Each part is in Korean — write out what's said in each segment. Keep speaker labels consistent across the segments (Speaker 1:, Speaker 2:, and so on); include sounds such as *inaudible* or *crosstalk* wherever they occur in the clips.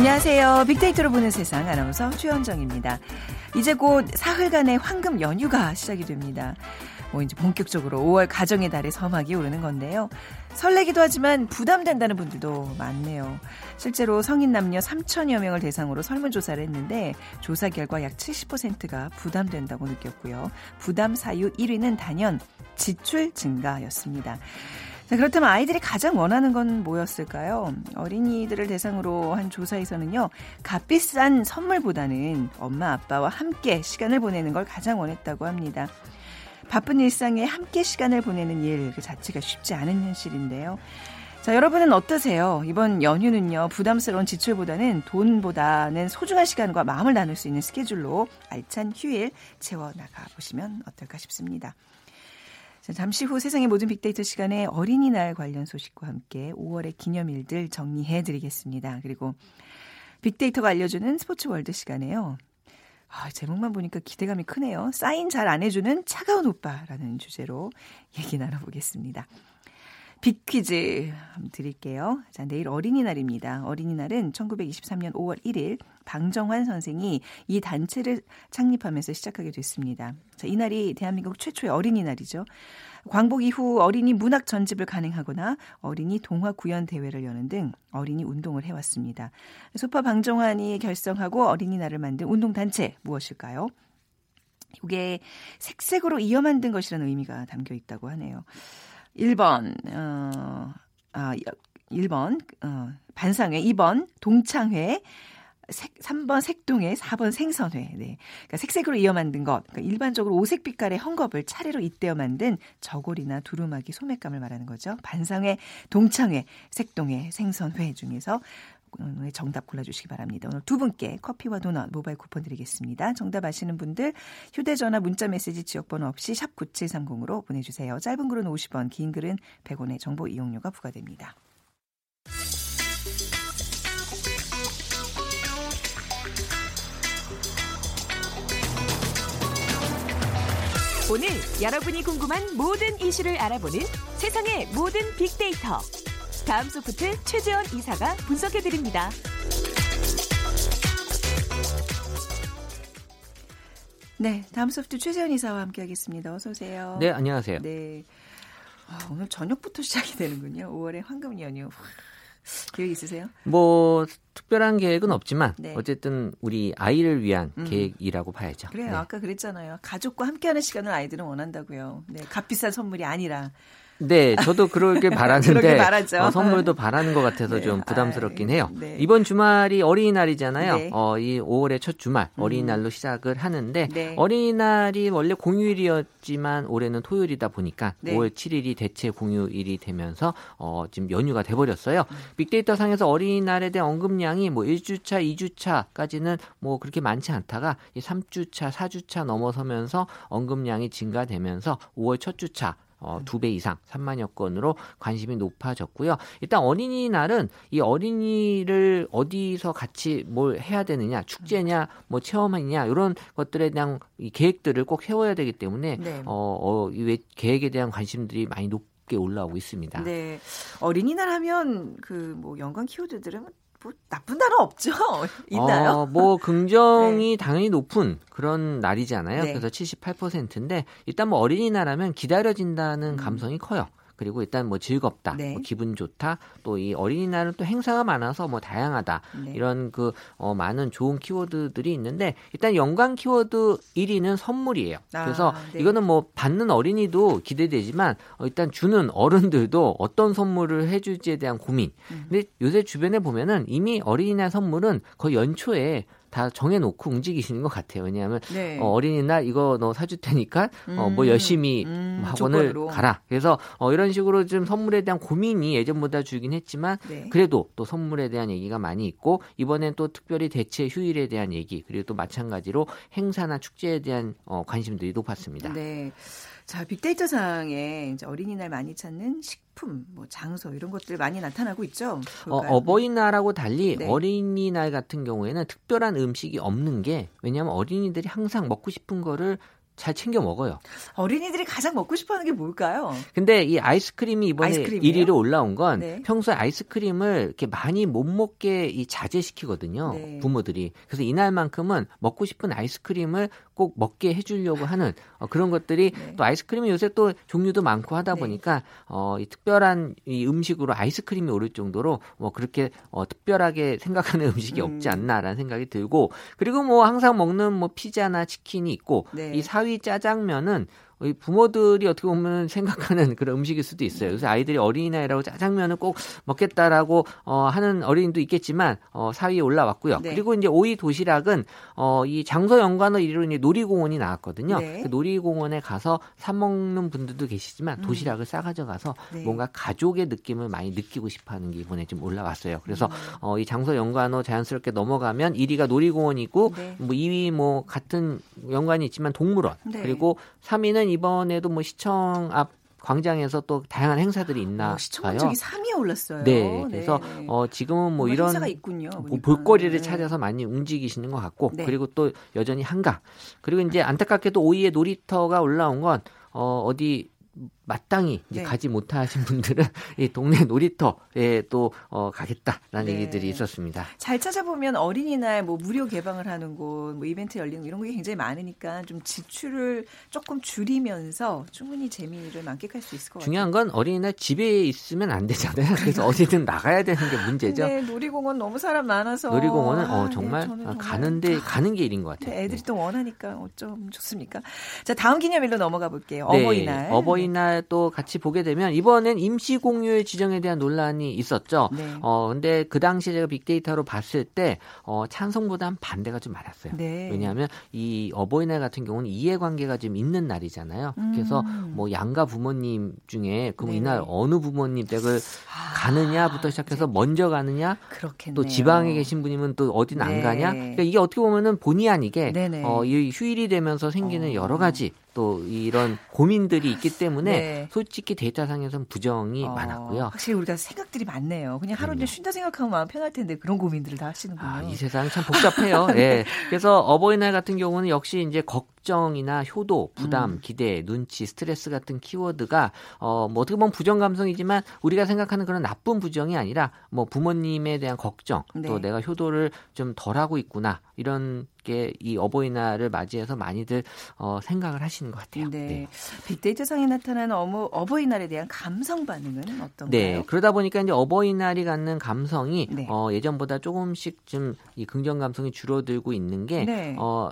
Speaker 1: 안녕하세요. 빅데이터로 보는 세상 아나운서 최현정입니다. 이제 곧 사흘간의 황금 연휴가 시작이 됩니다. 뭐 이제 본격적으로 5월 가정의 달에 서막이 오르는 건데요. 설레기도 하지만 부담된다는 분들도 많네요. 실제로 성인 남녀 3천여 명을 대상으로 설문조사를 했는데 조사 결과 약 70%가 부담된다고 느꼈고요. 부담 사유 1위는 단연 지출 증가였습니다. 자, 그렇다면 아이들이 가장 원하는 건 뭐였을까요? 어린이들을 대상으로 한 조사에서는요, 값비싼 선물보다는 엄마, 아빠와 함께 시간을 보내는 걸 가장 원했다고 합니다. 바쁜 일상에 함께 시간을 보내는 일 그 자체가 쉽지 않은 현실인데요. 자, 여러분은 어떠세요? 이번 연휴는요, 부담스러운 지출보다는 돈보다는 소중한 시간과 마음을 나눌 수 있는 스케줄로 알찬 휴일 채워나가 보시면 어떨까 싶습니다. 자, 잠시 후 세상의 모든 빅데이터 시간에 어린이날 관련 소식과 함께 5월의 기념일들 정리해 드리겠습니다. 그리고 빅데이터가 알려주는 스포츠 월드 시간에요. 아, 제목만 보니까 기대감이 크네요. 사인 잘 안 해주는 차가운 오빠라는 주제로 얘기 나눠보겠습니다. 빅퀴즈 드릴게요. 자, 내일 어린이날입니다. 어린이날은 1923년 5월 1일 방정환 선생이 이 단체를 창립하면서 시작하게 됐습니다. 자, 이날이 대한민국 최초의 어린이날이죠. 광복 이후 어린이 문학 전집을 간행하거나 어린이 동화 구연 대회를 여는 등 어린이 운동을 해왔습니다. 소파 방정환이 결성하고 어린이날을 만든 운동단체 무엇일까요? 이게 색색으로 이어 만든 것이라는 의미가 담겨 있다고 하네요. 1번, 어, 아, 1번, 어, 반상회, 2번, 동창회, 색, 3번 색동회, 4번 생선회. 네. 그러니까 색색으로 이어 만든 것. 그러니까 일반적으로 오색 빛깔의 헝겊을 차례로 잇대어 만든 저고리나 두루마기 소매감을 말하는 거죠. 반상회, 동창회, 색동회, 생선회 중에서 정답 골라주시기 바랍니다. 오늘 두 분께 커피와 도넛 모바일 쿠폰 드리겠습니다. 정답 아시는 분들 휴대전화 문자메시지 지역번호 없이 샵 9730으로 보내주세요. 짧은 글은 50원, 긴 글은 100원의 정보 이용료가 부과됩니다.
Speaker 2: 오늘 여러분이 궁금한 모든 이슈를 알아보는 세상의 모든 빅데이터. 다음 소프트 최재원 이사가 분석해 드립니다.
Speaker 1: 네, 다음 소프트 최재원 이사와 함께하겠습니다. 어서 오세요.
Speaker 3: 네, 안녕하세요.
Speaker 1: 네, 아, 오늘 저녁부터 시작이 되는군요. 5월의 황금 연휴. 계획 있으세요?
Speaker 3: 뭐 특별한 계획은 없지만
Speaker 1: 네.
Speaker 3: 어쨌든 우리 아이를 위한
Speaker 1: 음.
Speaker 3: 계획이라고 봐야죠.
Speaker 1: 그래요.
Speaker 3: 네.
Speaker 1: 아까 그랬잖아요. 가족과 함께하는 시간을 아이들은 원한다고요. 네, 값비싼 선물이 아니라.
Speaker 3: 네, 저도 그러길 *laughs* 바라는데. 어, 선물도 바라는 것 같아서
Speaker 1: 네.
Speaker 3: 좀 부담스럽긴
Speaker 1: 아이,
Speaker 3: 해요.
Speaker 1: 네.
Speaker 3: 이번 주말이 어린이날이잖아요.
Speaker 1: 네.
Speaker 3: 어, 이 5월의 첫 주말 어린이날로 시작을 하는데
Speaker 1: 네.
Speaker 3: 어린이날이 원래 공휴일이었지만 올해는 토요일이다 보니까
Speaker 1: 네.
Speaker 3: 5월 7일이 대체 공휴일이 되면서 어, 지금 연휴가 돼버렸어요.
Speaker 1: 음.
Speaker 3: 빅데이터 상에서 어린이날에 대한 언급량이 뭐 1주차, 2주차까지는 뭐 그렇게 많지 않다가 이 3주차, 4주차 넘어서면서 언급량이 증가되면서 5월 첫 주차 어, 두 배 이상 3만여 건으로 관심이 높아졌고요. 일단 어린이날은 이 어린이를 어디서 같이 뭘 해야 되느냐, 축제냐, 뭐 체험이냐 이런 것들에 대한 이 계획들을 꼭 세워야 되기 때문에
Speaker 1: 네.
Speaker 3: 어, 어, 이 계획에 대한 관심들이 많이 높게 올라오고 있습니다.
Speaker 1: 네. 어린이날 하면 그 뭐 연관 키워드들은 뭐 나쁜 단어 없죠? *laughs* 있나요?
Speaker 3: 어, 뭐 긍정이 *laughs* 당연히 높은 그런 날이잖아요.
Speaker 1: 네.
Speaker 3: 그래서 78%인데 일단 뭐 어린이날 하면 기다려진다는
Speaker 1: 음.
Speaker 3: 감성이 커요. 그리고 일단 뭐 즐겁다,
Speaker 1: 네.
Speaker 3: 뭐 기분 좋다, 또 이 어린이날은 또 행사가 많아서 뭐 다양하다
Speaker 1: 네.
Speaker 3: 이런 그 어, 많은 좋은 키워드들이 있는데 일단 연관 키워드 1위는 선물이에요.
Speaker 1: 아,
Speaker 3: 그래서
Speaker 1: 네.
Speaker 3: 이거는 뭐 받는 어린이도 기대되지만 어, 일단 주는 어른들도 어떤 선물을 해줄지에 대한 고민.
Speaker 1: 음.
Speaker 3: 근데 요새 주변에 보면은 이미 어린이날 선물은 거의 연초에 다 정해놓고 움직이시는 것 같아요. 왜냐하면
Speaker 1: 네.
Speaker 3: 어, 어린이날 이거 너 사줄 테니까 어, 뭐
Speaker 1: 음,
Speaker 3: 열심히
Speaker 1: 음,
Speaker 3: 학원을
Speaker 1: 조건으로.
Speaker 3: 가라. 그래서 어, 이런 식으로 좀 선물에 대한 고민이 예전보다 줄긴 했지만
Speaker 1: 네.
Speaker 3: 그래도 또 선물에 대한 얘기가 많이 있고 이번엔 또 특별히 대체 휴일에 대한 얘기 그리고 또 마찬가지로 행사나 축제에 대한 어, 관심들이 높았습니다.
Speaker 1: 네. 자, 빅데이터 상에 이제 어린이날 많이 찾는 식품, 뭐 장소 이런 것들 많이 나타나고 있죠.
Speaker 3: 어,
Speaker 1: 볼까요?
Speaker 3: 어 버이날하고 달리
Speaker 1: 네.
Speaker 3: 어린이날 같은 경우에는 특별한 음식이 없는 게 왜냐하면 어린이들이 항상 먹고 싶은 거를 잘 챙겨 먹어요.
Speaker 1: 어린이들이 가장 먹고 싶어하는 게 뭘까요?
Speaker 3: 근데 이 아이스크림이 이번에
Speaker 1: 아이스크림이에요?
Speaker 3: 1위로 올라온 건
Speaker 1: 네.
Speaker 3: 평소에 아이스크림을 이렇게 많이 못 먹게 이 자제시키거든요.
Speaker 1: 네.
Speaker 3: 부모들이. 그래서 이날만큼은 먹고 싶은 아이스크림을 꼭 먹게 해주려고 하는 어, 그런 것들이
Speaker 1: 네.
Speaker 3: 또 아이스크림이 요새 또 종류도 많고 하다
Speaker 1: 네.
Speaker 3: 보니까 어, 이 특별한 이 음식으로 아이스크림이 오를 정도로 뭐 그렇게 어, 특별하게 생각하는 *laughs* 음식이
Speaker 1: 음.
Speaker 3: 없지 않나라는 생각이 들고 그리고 뭐 항상 먹는 뭐 피자나 치킨이 있고
Speaker 1: 네.
Speaker 3: 이 사위 짜장면은 이 부모들이 어떻게 보면 생각하는 그런 음식일 수도 있어요. 요새 아이들이 어린이날이라고 짜장면을 꼭 먹겠다라고 어, 하는 어린이도 있겠지만 어, 사위에 올라왔고요.
Speaker 1: 네.
Speaker 3: 그리고 이제 오이 도시락은 어, 이 장서 연관어 1위로 이제 놀이공원이 나왔거든요.
Speaker 1: 네.
Speaker 3: 그 놀이공원에 가서 사 먹는 분들도 계시지만 도시락을 싸 가져 가서
Speaker 1: 음. 네.
Speaker 3: 뭔가 가족의 느낌을 많이 느끼고 싶어하는 게 이번에 좀 올라왔어요. 그래서
Speaker 1: 음.
Speaker 3: 어, 이 장서 연관어 자연스럽게 넘어가면 1위가 놀이공원이고
Speaker 1: 네.
Speaker 3: 뭐 2위 뭐 같은 연관이 있지만 동물원
Speaker 1: 네.
Speaker 3: 그리고 3위는 이번에도 뭐 시청 앞 광장에서 또 다양한 행사들이 있나
Speaker 1: 어, 시청. 관청이 3위에 올랐어요.
Speaker 3: 네, 그래서
Speaker 1: 네.
Speaker 3: 어 지금은 뭐 이런
Speaker 1: 행사가 있군요.
Speaker 3: 뭐
Speaker 1: 보니까.
Speaker 3: 볼거리를
Speaker 1: 네.
Speaker 3: 찾아서 많이 움직이시는 것 같고
Speaker 1: 네.
Speaker 3: 그리고 또 여전히 한가 그리고 이제 안타깝게도 5위에 놀이터가 올라온 건 어, 어디 마땅히 이제
Speaker 1: 네.
Speaker 3: 가지 못하신 분들은 *laughs* 이 동네 놀이터에 또 어, 가겠다라는
Speaker 1: 네.
Speaker 3: 얘기들이 있었습니다.
Speaker 1: 잘 찾아보면 어린이날 뭐 무료 개방을 하는 곳, 뭐 이벤트 열리는 곳 이런 게 굉장히 많으니까 좀 지출을 조금 줄이면서 충분히 재미를 만끽할 수 있을 것
Speaker 3: 중요한 건 어린이날 집에 있으면 안 되잖아요. 그래서 어디든 나가야 되는 게 문제죠.
Speaker 1: 같아요. 근데 놀이공원 너무 사람 많아서
Speaker 3: 놀이공원은
Speaker 1: 아,
Speaker 3: 어,
Speaker 1: 네,
Speaker 3: 정말 아,
Speaker 1: 정말
Speaker 3: 가는데 가는 게 일인 것 같아요.
Speaker 1: 네, 애들이
Speaker 3: 네.
Speaker 1: 또 원하니까 어쩜 좋습니까? 자 다음 기념일로 넘어가 볼게요.
Speaker 3: 네,
Speaker 1: 어버이날.
Speaker 3: 어버이날 또 같이 보게 되면 이번엔 임시 공휴일 지정에 대한 논란이 있었죠.
Speaker 1: 네.
Speaker 3: 어 근데 그 당시 제가 빅데이터로 봤을 때 어, 찬성보다는 반대가 좀 많았어요.
Speaker 1: 네.
Speaker 3: 왜냐하면 이 어버이날 같은 경우는 이해관계가 좀 있는 날이잖아요. 그래서
Speaker 1: 음.
Speaker 3: 뭐 양가 부모님 중에 그럼
Speaker 1: 네네.
Speaker 3: 이날 어느 부모님 댁을
Speaker 1: 아,
Speaker 3: 가느냐부터 시작해서 먼저 가느냐
Speaker 1: 그렇겠네요.
Speaker 3: 또 지방에 계신 분이면 또
Speaker 1: 네.
Speaker 3: 안 가냐? 그러니까 이게 어떻게 보면은 본의 아니게. 어, 이 휴일이 되면서 생기는
Speaker 1: 어.
Speaker 3: 여러 가지 또 이런 고민들이 있기 때문에
Speaker 1: 네.
Speaker 3: 솔직히 데이터상에서는 부정이
Speaker 1: 어,
Speaker 3: 많았고요.
Speaker 1: 확실히 우리가 생각들이 많네요. 그냥 하루 종일. 쉰다 생각하면 마음 편할 텐데 그런 고민들을 다 하시는군요.
Speaker 3: 아, 이 세상 참 복잡해요. 예. *laughs* 그래서 어버이날 같은 경우는 역시 이제 걱 정이나 효도, 부담,
Speaker 1: 음.
Speaker 3: 기대, 눈치, 스트레스 같은 키워드가 어, 뭐 어떻게 보면 부정 감성이지만 우리가 생각하는 그런 나쁜 부정이 아니라 뭐 부모님에 대한 걱정,
Speaker 1: 네.
Speaker 3: 또 내가 효도를 좀 덜 하고 있구나 이런 게이 어버이날을 맞이해서 많이들 어, 생각을 하시는 것 같아요.
Speaker 1: 네. 빅데이터상에 나타나는 어머, 어버이날에 대한 감성 반응은 어떤가요?
Speaker 3: 네, 그러다 보니까 이제 어버이날이 갖는 감성이
Speaker 1: 네.
Speaker 3: 어, 예전보다 조금씩 좀 이 긍정 감성이 줄어들고 있는 게
Speaker 1: 네.
Speaker 3: 어,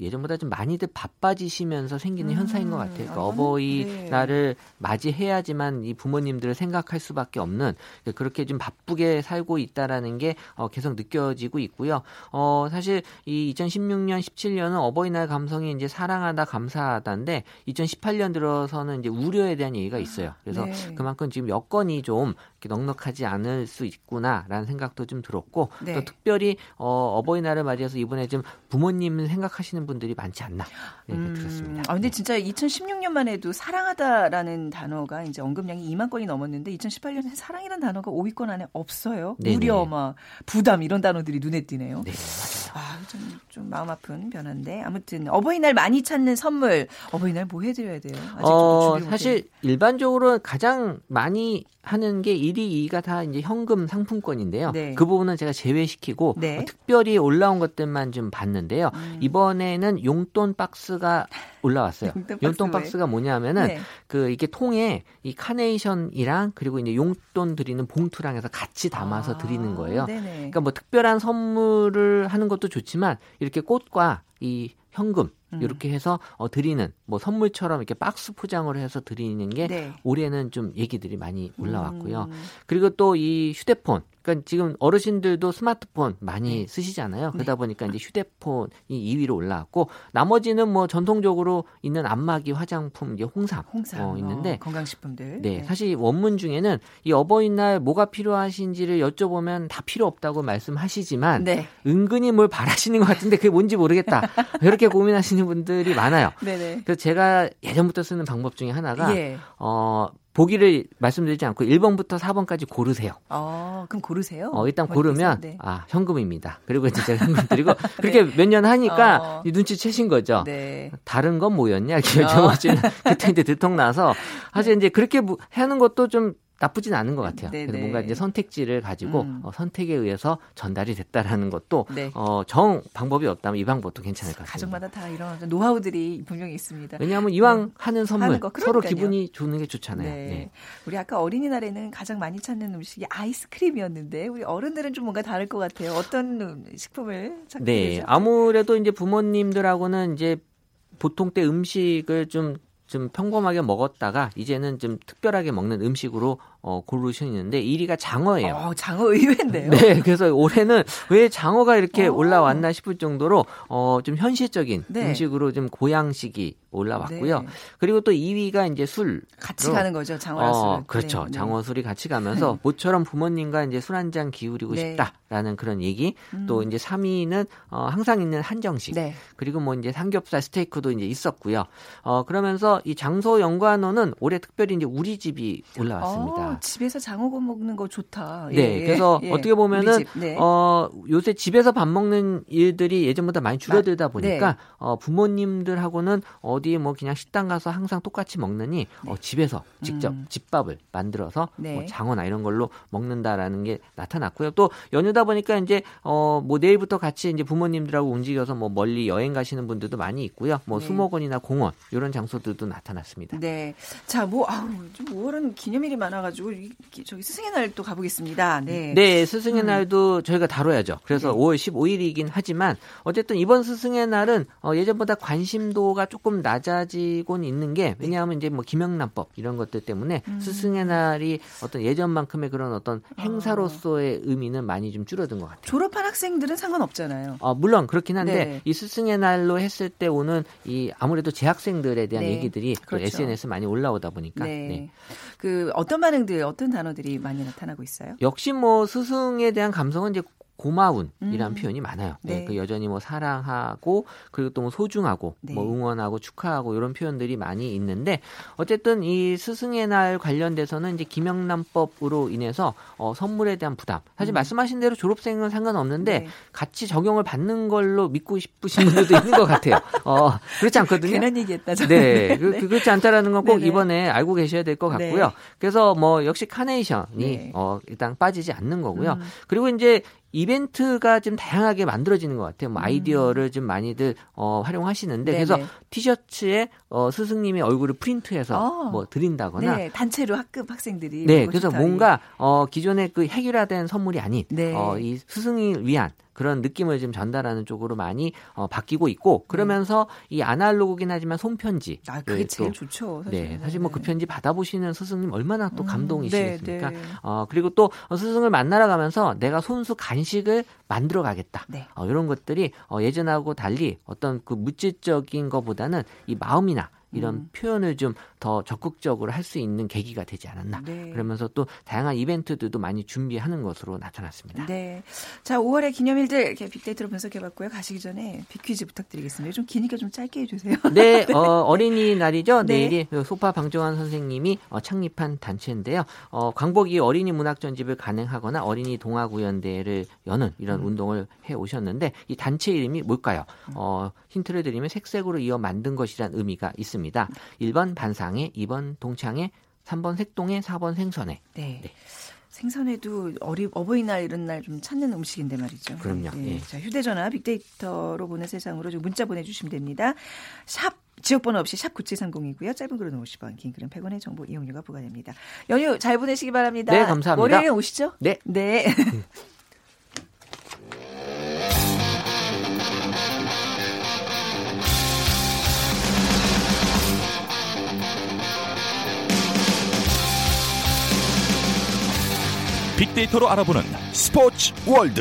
Speaker 3: 예전보다 좀 많이들 바빠지시면서 생기는
Speaker 1: 음,
Speaker 3: 현상인 것 같아요. 그러니까
Speaker 1: 어,
Speaker 3: 어버이날을 맞이해야지만 이 부모님들을 생각할 수밖에 없는 그렇게 좀 바쁘게 살고 있다라는 게 어, 계속 느껴지고 있고요. 어, 사실 이 2016년, 17년은 어버이날 감성이 이제 사랑하다, 감사하다인데 2018년 들어서는 이제 우려에 대한 얘기가 있어요. 그래서
Speaker 1: 네.
Speaker 3: 그만큼 지금 여건이 좀 넉넉하지 않을 수 있구나라는 생각도 좀 들었고
Speaker 1: 네.
Speaker 3: 또 특별히 어, 어버이날을 맞이해서 이번에 좀 부모님을 생각하시는 분들이 많지 않나 이렇게 들었습니다.
Speaker 1: 아, 근데 진짜 2016년만 해도 사랑하다라는 단어가 이제 언급량이 2만 건이 넘었는데 2018년에 사랑이라는 단어가 5위권 안에 없어요.
Speaker 3: 네네.
Speaker 1: 무려 막 부담 이런 단어들이 눈에 띄네요.
Speaker 3: 네, 맞아요.
Speaker 1: 아, 좀, 좀 마음 아픈 변화인데 아무튼 어버이날 많이 찾는 선물 어버이날 뭐 해드려야 돼요? 아직도
Speaker 3: 어, 사실 일반적으로 가장 많이 하는 게 1위, 2위가 다 이제 현금 상품권인데요.
Speaker 1: 네.
Speaker 3: 그 부분은 제가 제외시키고
Speaker 1: 네.
Speaker 3: 어, 특별히 올라온 것들만 좀 봤는데요.
Speaker 1: 음.
Speaker 3: 이번에는 용돈 박스가 올라왔어요. *laughs*
Speaker 1: 용돈
Speaker 3: 용돈,
Speaker 1: 박스
Speaker 3: 박스 가 뭐냐면은
Speaker 1: 네.
Speaker 3: 그 이게 통에 이 카네이션이랑 그리고 이제 용돈 드리는 봉투랑 해서 같이 담아서
Speaker 1: 아,
Speaker 3: 드리는 거예요.
Speaker 1: 네네.
Speaker 3: 그러니까 뭐 특별한 선물을 하는 것도 좋지만 이렇게 꽃과 이 현금
Speaker 1: 음.
Speaker 3: 이렇게 해서 어, 드리는 뭐 선물처럼 이렇게 박스 포장을 해서 드리는 게
Speaker 1: 네.
Speaker 3: 올해는 좀 얘기들이 많이 올라왔고요.
Speaker 1: 음.
Speaker 3: 그리고 또 이 휴대폰. 그러니까 지금 어르신들도 스마트폰 많이
Speaker 1: 네.
Speaker 3: 쓰시잖아요. 그러다 보니까 이제 휴대폰이 2위로 올라왔고 나머지는 뭐 전통적으로 있는 안마기, 화장품, 이제 홍삼,
Speaker 1: 홍삼
Speaker 3: 어, 있는데
Speaker 1: 어, 건강식품들.
Speaker 3: 네, 사실 원문 중에는 이 어버이날 뭐가 필요하신지를 여쭤보면 다 필요 없다고 말씀하시지만
Speaker 1: 네.
Speaker 3: 은근히 뭘 바라시는 것 같은데 그게 뭔지 모르겠다. *laughs* 이렇게 고민하시는 분들이 많아요.
Speaker 1: 네네.
Speaker 3: 그래서 제가 예전부터 쓰는 방법 중에 하나가
Speaker 1: 예.
Speaker 3: 어 보기를 말씀드리지 않고 1번부터 4번까지 고르세요.
Speaker 1: 어, 그럼 고르세요?
Speaker 3: 어, 일단? 고르면
Speaker 1: 네.
Speaker 3: 아 현금입니다. 그리고 진짜 현금 드리고 *laughs* 그렇게 몇 년 하니까
Speaker 1: 어.
Speaker 3: 이 눈치 채신 거죠.
Speaker 1: 네.
Speaker 3: 다른 건 뭐였냐 이렇게
Speaker 1: 어.
Speaker 3: 여쭤보시는 *laughs* 그때 이제 들통 나서 *laughs* 사실 이제 그렇게 무- 하는 것도 좀 나쁘진 않은 것 같아요.
Speaker 1: 네네.
Speaker 3: 그래서 뭔가 이제 선택지를 가지고
Speaker 1: 음.
Speaker 3: 어, 선택에 의해서 전달이 됐다라는 것도
Speaker 1: 네.
Speaker 3: 어, 정 방법이 없다면 이 방법도 괜찮을 것 같습니다.
Speaker 1: 가정마다 다 이런 노하우들이 분명히 있습니다.
Speaker 3: 왜냐하면 이왕
Speaker 1: 네.
Speaker 3: 하는 선물
Speaker 1: 하는 거,
Speaker 3: 서로. 기분이 좋은 게 좋잖아요.
Speaker 1: 네.
Speaker 3: 네.
Speaker 1: 우리 아까 어린이날에는 가장 많이 찾는 음식이 아이스크림이었는데 우리 어른들은 좀 뭔가 다를 것 같아요. 어떤 음, 식품을 찾게
Speaker 3: 네,
Speaker 1: 되죠?
Speaker 3: 아무래도 이제 부모님들하고는 이제 보통 때 음식을 좀, 좀 평범하게 먹었다가 이제는 좀 특별하게 먹는 음식으로 어, 고르시는데 1위가 장어예요.
Speaker 1: 어, 장어 의외인데요.
Speaker 3: 네, 그래서 올해는 왜 장어가 이렇게
Speaker 1: 어.
Speaker 3: 올라왔나 싶을 정도로 어, 좀 현실적인
Speaker 1: 네.
Speaker 3: 음식으로 좀 보양식이 올라왔고요.
Speaker 1: 네.
Speaker 3: 그리고 또 2위가 이제 술.
Speaker 1: 같이 가는 거죠, 장어랑
Speaker 3: 어,
Speaker 1: 술은.
Speaker 3: 그렇죠.
Speaker 1: 네, 네.
Speaker 3: 장어 술이 같이 가면서 모처럼 부모님과 이제 술 한 잔 기울이고
Speaker 1: 네.
Speaker 3: 싶다라는 그런 얘기.
Speaker 1: 음.
Speaker 3: 또 이제 3위는 어, 항상 있는 한정식.
Speaker 1: 네.
Speaker 3: 그리고 뭐 이제 삼겹살 스테이크도 이제 있었고요. 어, 그러면서 이 장소 연관어는 올해 특별히 이제 우리 집이 올라왔습니다.
Speaker 1: 어, 집에서 장어 구워 먹는 거 좋다. 예,
Speaker 3: 네,
Speaker 1: 예,
Speaker 3: 그래서
Speaker 1: 예.
Speaker 3: 어떻게 보면은
Speaker 1: 집, 네.
Speaker 3: 어 요새 집에서 밥 먹는 일들이 예전보다 많이 줄어들다
Speaker 1: 마-
Speaker 3: 보니까
Speaker 1: 네.
Speaker 3: 어 부모님들하고는 어디 뭐 그냥 식당 가서 항상 똑같이 먹느니 어 집에서 직접
Speaker 1: 음.
Speaker 3: 집밥을 만들어서
Speaker 1: 네.
Speaker 3: 뭐 장어나 이런 걸로 먹는다라는 게 나타났고요. 또 연휴다 보니까 이제 어뭐 내일부터 같이 이제 부모님들하고 움직여서 뭐 멀리 여행 가시는 분들도 많이 있고요. 뭐
Speaker 1: 네.
Speaker 3: 수목원이나 공원 이런 장소들도 나타났습니다.
Speaker 1: 네. 자, 뭐, 아우, 좀 5월은 기념일이 많아가지고, 이- 저기 스승의 날또 가보겠습니다. 네.
Speaker 3: 네, 스승의
Speaker 1: 음.
Speaker 3: 날도 저희가 다뤄야죠. 그래서
Speaker 1: 네.
Speaker 3: 5월 15일이긴 하지만 어쨌든 이번 스승의 날은 어, 예전보다 관심도가 조금 낮아지곤 있는 게 왜냐하면 이제 뭐 김영란법 이런 것들 때문에
Speaker 1: 음.
Speaker 3: 스승의 날이 어떤 예전만큼의 그런 어떤 행사로서의 의미는 많이 좀 줄어든 것 같아요.
Speaker 1: 졸업한 학생들은 상관없잖아요.
Speaker 3: 어, 물론 그렇긴 한데
Speaker 1: 네.
Speaker 3: 이 스승의 날로 했을 때 오는 이 아무래도 재학생들에 대한
Speaker 1: 네.
Speaker 3: 얘기들이 또
Speaker 1: 그렇죠.
Speaker 3: SNS 에 많이 올라오다 보니까
Speaker 1: 네.
Speaker 3: 네.
Speaker 1: 그, 어떤 반응들, 어떤 단어들이 많이 나타나고 있어요?
Speaker 3: 역시 뭐 스승에 대한 감성은 이제 고마운이라는
Speaker 1: 음.
Speaker 3: 표현이 많아요. 네.
Speaker 1: 네.
Speaker 3: 그 여전히 뭐 사랑하고 그리고 또 뭐 소중하고
Speaker 1: 네.
Speaker 3: 뭐 응원하고 축하하고 이런 표현들이 많이 있는데 어쨌든 이 스승의 날 관련돼서는 이제 김영란법으로 인해서 어, 선물에 대한 부담. 사실
Speaker 1: 음.
Speaker 3: 말씀하신 대로 졸업생은 상관없는데
Speaker 1: 네.
Speaker 3: 같이 적용을 받는 걸로 믿고 싶으신 분들도 있는 것 같아요. 어, 그렇지 않거든요.
Speaker 1: 괜한 얘기했다, 저 *laughs*
Speaker 3: 네, 그, 그- 그렇지 않다라는 건꼭
Speaker 1: 네네.
Speaker 3: 이번에 알고 계셔야 될것
Speaker 1: 네.
Speaker 3: 같고요. 그래서 뭐 역시 카네이션이
Speaker 1: 네.
Speaker 3: 어, 일단 빠지지 않는 거고요.
Speaker 1: 음.
Speaker 3: 그리고 이제 이벤트가 좀 다양하게 만들어지는 것 같아요. 뭐
Speaker 1: 음.
Speaker 3: 아이디어를 좀 많이들 어, 활용하시는데 그래서
Speaker 1: 네네.
Speaker 3: 티셔츠에 어, 스승님의 얼굴을 프린트해서
Speaker 1: 어.
Speaker 3: 뭐 드린다거나
Speaker 1: 네, 단체로 학급 학생들이.
Speaker 3: 네, 그래서 뭔가 어 기존의 그 해결화된 선물이 아닌
Speaker 1: 네.
Speaker 3: 어, 이 스승을 위한 그런 느낌을 좀 전달하는 쪽으로 많이 어, 바뀌고 있고 그러면서 이 아날로그긴 하지만 손편지
Speaker 1: 아, 그게
Speaker 3: 네,
Speaker 1: 제일
Speaker 3: 또
Speaker 1: 좋죠. 사실.
Speaker 3: 네, 사실 뭐 그 편지 받아보시는 스승님 얼마나 또
Speaker 1: 음,
Speaker 3: 감동이시겠습니까?
Speaker 1: 네, 네.
Speaker 3: 어, 그리고 또 스승을 만나러 가면서 내가 손수 간식을 만들어 가겠다.
Speaker 1: 네.
Speaker 3: 어, 이런 것들이 어, 예전하고 달리 어떤 그 물질적인 것보다는 이 마음이나 이런
Speaker 1: 음.
Speaker 3: 표현을 좀 더 적극적으로 할 수 있는 계기가 되지 않았나.
Speaker 1: 네.
Speaker 3: 그러면서 또 다양한 이벤트들도 많이 준비하는 것으로 나타났습니다.
Speaker 1: 네. 자, 5월의 기념일들 이렇게 빅데이터로 분석해봤고요. 가시기 전에 빅퀴즈 부탁드리겠습니다. 좀 기니까 좀 짧게 해주세요. *laughs*
Speaker 3: 네, 어, 어린이날이죠.
Speaker 1: 네.
Speaker 3: 내일이 그 소파 방정환 선생님이 어, 창립한 단체인데요. 어, 광복이 어린이 문학 전집을 간행하거나 어린이 동화 구연대를 여는 이런
Speaker 1: 음.
Speaker 3: 운동을 해 오셨는데 이 단체 이름이 뭘까요? 어, 힌트를 드리면 색색으로 이어 만든 것이란 의미가 있습니다. 1번 반상회, 2번 동창회, 3번 색동회, 4번 생선회.
Speaker 1: 네.
Speaker 3: 네.
Speaker 1: 생선에도 어리, 어버이날 이런 날 좀 찾는 음식인데 말이죠.
Speaker 3: 그럼요.
Speaker 1: 네.
Speaker 3: 예.
Speaker 1: 자, 휴대전화 빅데이터로 보는 세상으로 좀 문자 보내주시면 됩니다. 샵 지역번호 없이 샵 9730이고요. 짧은 글은 50원, 긴 글은 100원의 정보 이용료가 부과됩니다. 연휴 잘 보내시기 바랍니다.
Speaker 3: 네, 감사합니다.
Speaker 1: 월요일에 오시죠?
Speaker 3: 네.
Speaker 1: 네. *laughs*
Speaker 4: 빅데이터로 알아보는 스포츠 월드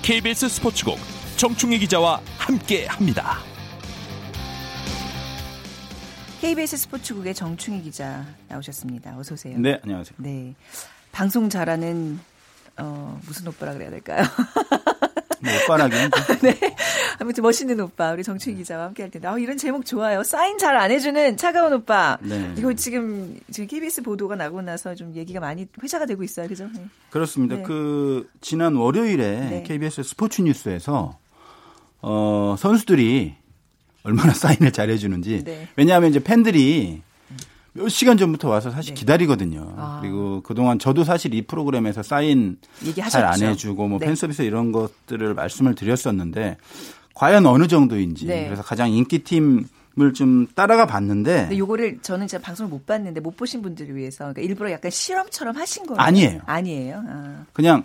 Speaker 4: KBS 스포츠국 정충희 기자와 함께합니다.
Speaker 1: KBS 스포츠국의 정충희 기자 나오셨습니다. 어서 오세요.
Speaker 5: 네, 안녕하세요.
Speaker 1: 네. 방송 잘하는 어 무슨 오빠라 그래야 될까요? *laughs*
Speaker 5: 뭐 오빠라기는 좀. *laughs*
Speaker 1: 네. 아무튼 멋있는 오빠 우리 정춘 기자와 함께 할 텐데. 아, 이런 제목 좋아요. 사인 잘 안 해주는 차가운 오빠.
Speaker 5: 네.
Speaker 1: 이거 지금 지금 KBS 보도가 나고 나서 좀 얘기가 많이 회자가 되고 있어요. 그죠? 네.
Speaker 5: 그렇습니다.
Speaker 1: 네.
Speaker 5: 그 지난 월요일에
Speaker 1: 네.
Speaker 5: KBS 스포츠 뉴스에서 어 선수들이 얼마나 *laughs* 사인을 잘 해주는지
Speaker 1: 네.
Speaker 5: 왜냐하면 이제 팬들이 몇 시간 전부터 와서 사실
Speaker 1: 네.
Speaker 5: 기다리거든요.
Speaker 1: 아.
Speaker 5: 그리고 그동안 저도 사실 이 프로그램에서 사인. 잘 안 해주고 뭐
Speaker 1: 네.
Speaker 5: 팬서비스 이런 것들을 말씀을 드렸었는데 과연 어느 정도인지
Speaker 1: 네.
Speaker 5: 그래서 가장 인기팀 을 좀 따라가 봤는데
Speaker 1: 근데 요거를 저는 제가 방송을 못 봤는데 못 보신 분들을 위해서 그러니까 일부러 약간 실험처럼 하신 거예요.
Speaker 5: 아니에요.
Speaker 1: 아니에요. 아.
Speaker 5: 그냥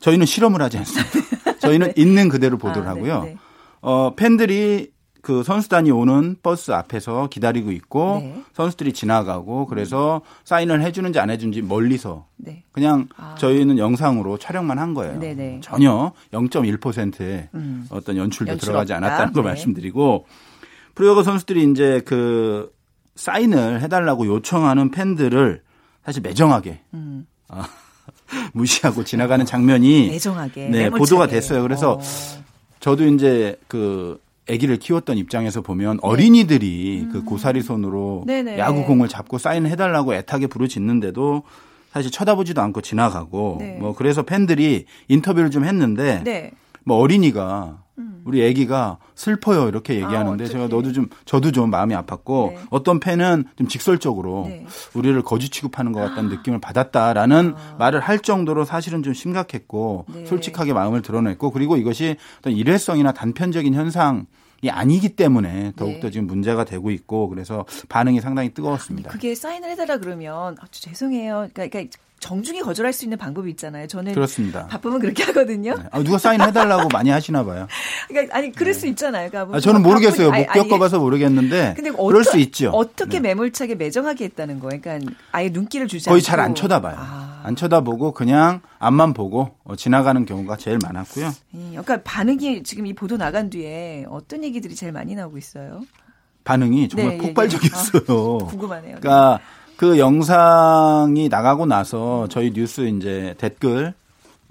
Speaker 5: 저희는 실험을 하지 않습니다. *laughs* 저희는 있는 그대로 보도를
Speaker 1: 아, 네,
Speaker 5: 하고요.
Speaker 1: 네.
Speaker 5: 어, 팬들이 그 선수단이 오는 버스 앞에서 기다리고 있고
Speaker 1: 네.
Speaker 5: 선수들이 지나가고 그래서 사인을 해주는지 안 해주는지 멀리서
Speaker 1: 네.
Speaker 5: 그냥
Speaker 1: 아.
Speaker 5: 저희는 영상으로 촬영만 한 거예요.
Speaker 1: 네네.
Speaker 5: 전혀 0.1%의
Speaker 1: 음.
Speaker 5: 어떤 연출도
Speaker 1: 연출
Speaker 5: 들어가지
Speaker 1: 없다.
Speaker 5: 않았다는 걸
Speaker 1: 네.
Speaker 5: 말씀드리고 프로야구 선수들이 이제 그 사인을 해달라고 요청하는 팬들을 사실 매정하게
Speaker 1: 음.
Speaker 5: 아, *laughs* 무시하고 지나가는 장면이
Speaker 1: 애정하게
Speaker 5: 네. 보도가 됐어요. 그래서
Speaker 1: 어.
Speaker 5: 저도 이제 그 아기를 키웠던 입장에서 보면 어린이들이 그 고사리 손으로
Speaker 1: 네. 음. 네네.
Speaker 5: 야구공을 잡고 사인을 해달라고 애타게 부르짖는데도 사실 쳐다보지도 않고 지나가고
Speaker 1: 네.
Speaker 5: 뭐 그래서 팬들이 인터뷰를 좀 했는데
Speaker 1: 네.
Speaker 5: 뭐 어린이가 우리 아기가 슬퍼요 이렇게 얘기하는데
Speaker 1: 아,
Speaker 5: 제가. 너도 좀 저도 좀 마음이 아팠고
Speaker 1: 네.
Speaker 5: 어떤 팬은 좀 직설적으로
Speaker 1: 네.
Speaker 5: 우리를 거지 취급하는 것 같다는 느낌을 받았다라는 말을 할 정도로 사실은 좀 심각했고
Speaker 1: 아. 네.
Speaker 5: 솔직하게 마음을 드러냈고 그리고 이것이 어떤 일회성이나 단편적인 현상이 아니기 때문에 더욱더
Speaker 1: 네.
Speaker 5: 지금 문제가 되고 있고 그래서 반응이 상당히 뜨거웠습니다.
Speaker 1: 그게 사인을 해달라 그러면 아, 저 죄송해요. 그러니까, 그러니까 정중히 거절할 수 있는 방법이 있잖아요. 저는
Speaker 5: 그렇습니다.
Speaker 1: 바쁘면 그렇게 하거든요.
Speaker 5: 네. 아, 누가 사인 해달라고 많이 하시나 봐요.
Speaker 1: 그러니까 아니 그럴 수 있잖아요. 그러니까 뭐
Speaker 5: 아, 저는
Speaker 1: 바쁜-
Speaker 5: 모르겠어요. 못
Speaker 1: 아니, 아니,
Speaker 5: 겪어봐서 모르겠는데
Speaker 1: 근데
Speaker 5: 그럴
Speaker 1: 어떠-
Speaker 5: 수 있죠.
Speaker 1: 어떻게
Speaker 5: 네.
Speaker 1: 매몰차게 매정하게 했다는 거예요. 그러니까 아예 눈길을 주지
Speaker 5: 거의 잘 안 쳐다봐요.
Speaker 1: 아.
Speaker 5: 안 쳐다보고 그냥 앞만 보고 어, 지나가는 경우가 제일 많았고요.
Speaker 1: 음, 그러니까 반응이 지금 이 보도 나간 뒤에 어떤 얘기들이 제일 많이 나오고 있어요?
Speaker 5: 반응이 정말
Speaker 1: 네,
Speaker 5: 폭발적이었어요.
Speaker 1: 궁금하네요.
Speaker 5: 그러니까 그 영상이 나가고 나서 저희 뉴스 이제 댓글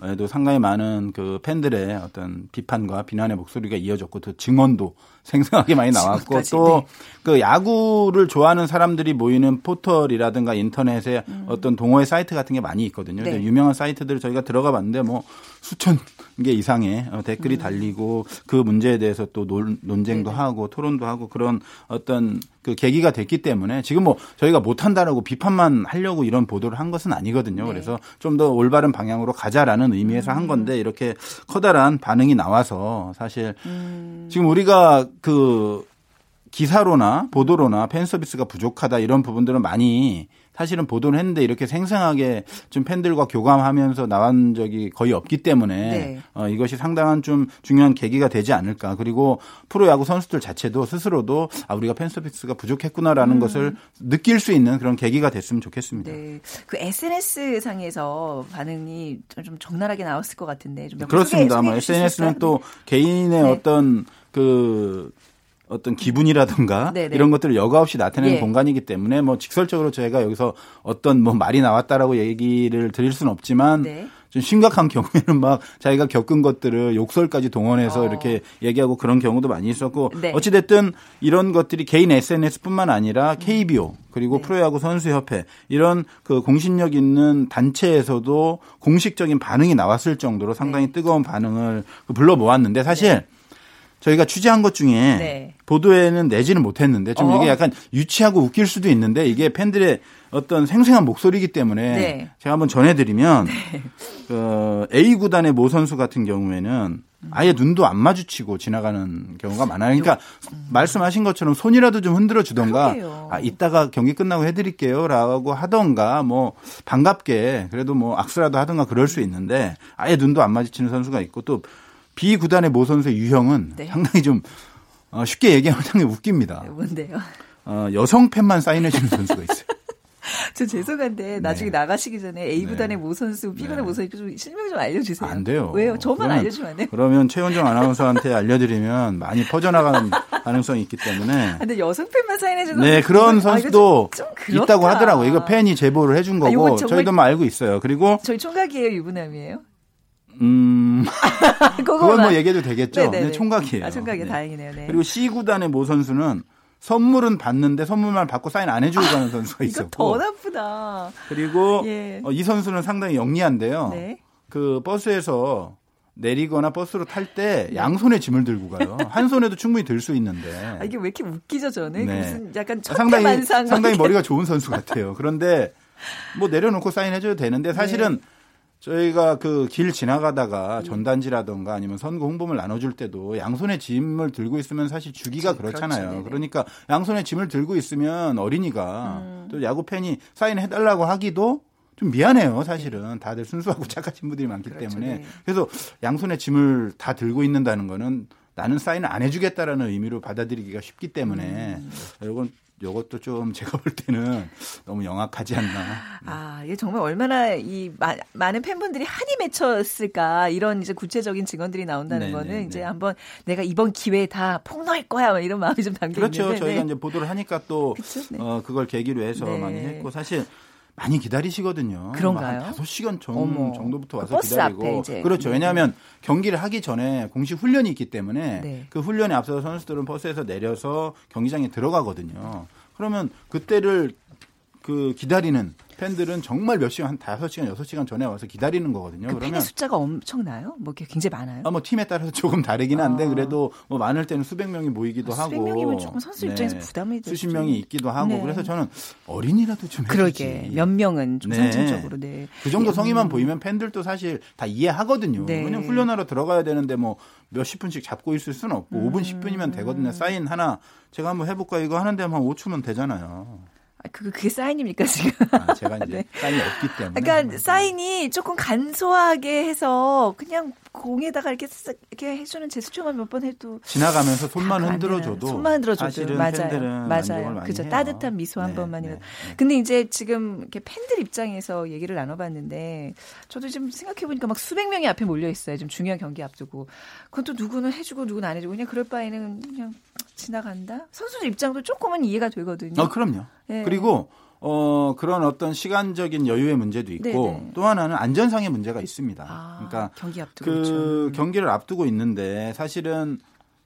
Speaker 5: 에도 상당히 많은 그 팬들의 어떤 비판과 비난의 목소리가 이어졌고 또 증언도 *laughs* 생생하게 많이 나왔고 또
Speaker 1: 네.
Speaker 5: 그 야구를 좋아하는 사람들이 모이는 포털이라든가 인터넷에 어떤 동호회 사이트 같은 게 많이 있거든요.
Speaker 1: 음. 네.
Speaker 5: 유명한 사이트들을 저희가 들어가 봤는데 뭐 수천 개 이상의 어, 댓글이
Speaker 1: 음.
Speaker 5: 달리고 그 문제에 대해서 또 논, 논쟁도
Speaker 1: 네네.
Speaker 5: 하고 토론도 하고 그런 어떤 그 계기가 됐기 때문에 지금 뭐 저희가 못한다라고 비판만 하려고 이런 보도를 한 것은 아니거든요.
Speaker 1: 네.
Speaker 5: 그래서 좀 더 올바른 방향으로 가자라는 의미에서 한 건데 이렇게 커다란 반응이 나와서 사실
Speaker 1: 음.
Speaker 5: 지금 우리가 그 기사로나 보도로나 팬 서비스가 부족하다 이런 부분들은 많이 사실은 보도를 했는데 이렇게 생생하게 좀 팬들과 교감하면서 나온 적이 거의 없기 때문에
Speaker 1: 네.
Speaker 5: 어, 이것이 상당한 좀 중요한 계기가 되지 않을까. 그리고 프로야구 선수들 자체도 스스로도 아 우리가 팬 서비스가 부족했구나라는 것을 느낄 수 있는 그런 계기가 됐으면 좋겠습니다.
Speaker 1: 음. 네. 그 SNS 상에서 반응이 좀- 좀 적나라하게 나왔을 것 같은데 좀
Speaker 5: 그렇습니다.
Speaker 1: 소개, 수
Speaker 5: SNS는? 또 개인의
Speaker 1: 네.
Speaker 5: 어떤 그 어떤 기분이라든가
Speaker 1: 네네.
Speaker 5: 이런 것들을 여과 없이 나타내는
Speaker 1: 예.
Speaker 5: 공간이기 때문에 뭐 직설적으로 저희가 여기서 어떤 뭐 말이 나왔다라고 얘기를 드릴 수는 없지만
Speaker 1: 네.
Speaker 5: 좀 심각한 *laughs* 경우에는 막 자기가 겪은 것들을 욕설까지 동원해서
Speaker 1: 어.
Speaker 5: 이렇게 얘기하고 그런 경우도 많이 있었고
Speaker 1: 네.
Speaker 5: 어찌됐든 이런 것들이 개인 SNS뿐만 아니라 KBO 그리고
Speaker 1: 네.
Speaker 5: 프로야구 선수협회 이런 그 공신력 있는 단체에서도 공식적인 반응이 나왔을 정도로 상당히
Speaker 1: 네.
Speaker 5: 뜨거운 반응을 불러 모았는데 사실 저희가 취재한 것 중에
Speaker 1: 네.
Speaker 5: 보도에는 내지는 못했는데 좀
Speaker 1: 어.
Speaker 5: 이게 약간 유치하고 웃길 수도 있는데 이게 팬들의 어떤 생생한 목소리이기 때문에
Speaker 1: 네.
Speaker 5: 제가 한번 전해드리면 그 A 구단의 모 선수 같은 경우에는 아예 눈도 안 마주치고 지나가는 경우가 많아요. 그러니까 말씀하신 것처럼 손이라도 좀 흔들어 주던가. 아 이따가 경기 끝나고 해드릴게요라고 하던가 뭐 반갑게 그래도 뭐 악수라도 하던가 그럴 수 있는데 아예 눈도 안 마주치는 선수가 있고 또 B 구단의 모 선수의 유형은
Speaker 1: 네.
Speaker 5: 상당히 좀 어, 쉽게 얘기하면 상당히 웃깁니다.
Speaker 1: 네, 뭔데요?
Speaker 5: 어, 여성 팬만 사인해주는 선수가 있어요. *laughs*
Speaker 1: 저 죄송한데 나중에 나가시기 전에 A 구단의 모 선수, B 구단의 모 선수 좀 실명 좀 알려주세요.
Speaker 5: 안 돼요.
Speaker 1: 왜요? 저만
Speaker 5: 그러면-
Speaker 1: 알려주면 안 돼요?
Speaker 5: 그러면 최원정 아나운서한테 알려드리면 많이 퍼져나가는 *laughs* 가능성이 있기 때문에
Speaker 1: 아, 근데 여성 팬만 사인해주는
Speaker 5: 네 그런
Speaker 1: 아,
Speaker 5: 선수도
Speaker 1: 좀, 좀 그렇다.
Speaker 5: 있다고 하더라고요. 이거 팬이 제보를 해준
Speaker 1: 아,
Speaker 5: 거고
Speaker 1: 정말-
Speaker 5: 저희도 뭐 알고 있어요. 그리고
Speaker 1: 저희 총각이에요, 유부남이에요?
Speaker 5: 음, *laughs* 그건 뭐. 얘기해도 되겠죠.
Speaker 1: 네네네.
Speaker 5: 네, 총각이에요.
Speaker 1: 아, 총각이
Speaker 5: 네.
Speaker 1: 다행이네요. 네.
Speaker 5: 그리고 C 구단의 모 선수는 선물은 받는데 선물만 받고 사인 안 해주고 가는 선수가
Speaker 1: 이거 더
Speaker 5: 있었고
Speaker 1: 나쁘다.
Speaker 5: 그리고
Speaker 1: 예.
Speaker 5: 어, 이 선수는 상당히 영리한데요.
Speaker 1: 네.
Speaker 5: 그 버스에서 내리거나 버스로 탈 때 양손에 짐을 들고 가요. 한 손에도 충분히 들 수 있는데
Speaker 1: 아, 이게 왜 이렇게 웃기죠, 저는?
Speaker 5: 네.
Speaker 1: 무슨 약간
Speaker 5: 상당히
Speaker 1: 천태만상.
Speaker 5: 상당히 머리가 좋은 선수 같아요. 그런데 뭐 내려놓고 사인해줘도 되는데 사실은
Speaker 1: 네.
Speaker 5: 저희가 그 길 지나가다가 전단지라던가 아니면 선거 홍보물 나눠줄 때도 양손에 짐을 들고 있으면 사실 주기가
Speaker 1: 그렇죠.
Speaker 5: 그렇잖아요. 그러니까 양손에 짐을 들고 있으면 어린이가
Speaker 1: 음.
Speaker 5: 또 야구 팬이 사인해달라고 하기도 좀 미안해요, 사실은. 다들 순수하고 착하신 분들이 많기
Speaker 1: 그렇죠,
Speaker 5: 때문에.
Speaker 1: 네.
Speaker 5: 그래서 양손에 짐을 다 들고 있는다는 거는 나는 사인을 안 해주겠다라는 의미로 받아들이기가 쉽기 때문에
Speaker 1: 음.
Speaker 5: 이건 이것도 좀 *laughs* 제가 볼 때는 너무 영악하지 않나.
Speaker 1: 아, 이게 정말 얼마나 이 마- 많은 팬분들이 한이 맺혔을까 이런 이제 구체적인 증언들이 나온다는
Speaker 5: 네,
Speaker 1: 거는
Speaker 5: 네,
Speaker 1: 이제
Speaker 5: 네.
Speaker 1: 한번 내가 이번 기회에 다 폭로할 거야 막 이런 마음이 좀 담겨
Speaker 5: 그렇죠.
Speaker 1: 있는데
Speaker 5: 저희가
Speaker 1: 네.
Speaker 5: 이제 보도를 하니까 또
Speaker 1: 그쵸? 네.
Speaker 5: 어, 그걸 계기로 해서
Speaker 1: 네.
Speaker 5: 많이 했고 사실 많이 기다리시거든요.
Speaker 1: 그런가요?
Speaker 5: 한 5시간 전
Speaker 1: 어머.
Speaker 5: 정도부터
Speaker 1: 그
Speaker 5: 와서
Speaker 1: 버스
Speaker 5: 기다리고. 그렇죠.
Speaker 1: 네.
Speaker 5: 왜냐하면 경기를 하기 전에 공식 훈련이 있기 때문에
Speaker 1: 네.
Speaker 5: 그 훈련에 앞서서 선수들은 버스에서 내려서 경기장에 들어가거든요. 그러면 그때를 그 기다리는 팬들은 정말 몇 시간 한 5시간, 6시간 전에 와서 기다리는 거거든요.
Speaker 1: 그
Speaker 5: 그러면
Speaker 1: 팬의 숫자가 엄청나요? 뭐 이렇게 굉장히 많아요?
Speaker 5: 아, 뭐 팀에 따라서 *laughs* 조금 다르긴 한데
Speaker 1: 아.
Speaker 5: 그래도 뭐 많을 때는 수백 명이 모이기도
Speaker 1: 아, 수백
Speaker 5: 하고
Speaker 1: 명이면 조금 선수 입장에서 부담이 되죠.
Speaker 5: 수십 명이 있기도 하고
Speaker 1: 네.
Speaker 5: 그래서 저는 어린이라도 좀
Speaker 1: 그러게
Speaker 5: 해주지.
Speaker 1: 몇 명은 좀
Speaker 5: 네.
Speaker 1: 상징적으로 네.
Speaker 5: 그 정도
Speaker 1: 예,
Speaker 5: 성의만
Speaker 1: 음.
Speaker 5: 보이면 팬들도 사실 다 이해하거든요.
Speaker 1: 네.
Speaker 5: 왜냐면 훈련하러 들어가야 되는데 뭐 몇십 분씩 잡고 있을 수는 없고
Speaker 1: 음.
Speaker 5: 5분 10분이면 되거든요. 사인 하나 제가 한번 해볼까 이거 하는데 한 5초면 되잖아요.
Speaker 1: 아, 그거 그게 사인입니까 지금?
Speaker 5: 아, 제가 이제 *laughs*
Speaker 1: 네.
Speaker 5: 사인이 없기 때문에.
Speaker 1: 그러니까 사인이 조금 간소하게 해서 그냥 공에다가 이렇게 쓱 이렇게 해주는 제스처만 몇 번 해도
Speaker 5: 지나가면서 손만
Speaker 1: 다안
Speaker 5: 흔들어줘도
Speaker 1: 손만 흔들어줘도
Speaker 5: 사실은
Speaker 1: 맞아요. 맞아요. 그죠.
Speaker 5: 해요.
Speaker 1: 따뜻한 미소 한
Speaker 5: 네,
Speaker 1: 번만이라도.
Speaker 5: 네, 네.
Speaker 1: 근데 이제 지금 이렇게 팬들 입장에서 얘기를 나눠봤는데 저도 지금 생각해 보니까 막 수백 명이 앞에 몰려 있어요. 좀 중요한 경기 앞두고 그건 또 누구는 해주고 누구는 안 해주고 그냥 그럴 바에는 그냥 지나간다. 선수들 입장도 조금은 이해가 되거든요.
Speaker 5: 어, 그럼요.
Speaker 1: 네.
Speaker 5: 그리고 어 그런 어떤 시간적인 여유의 문제도 있고
Speaker 1: 네네.
Speaker 5: 또 하나는 안전상의 문제가 있습니다.
Speaker 1: 아,
Speaker 5: 그러니까
Speaker 1: 경기 앞두고
Speaker 5: 그
Speaker 1: 그렇죠.
Speaker 5: 경기를 앞두고 있는데 사실은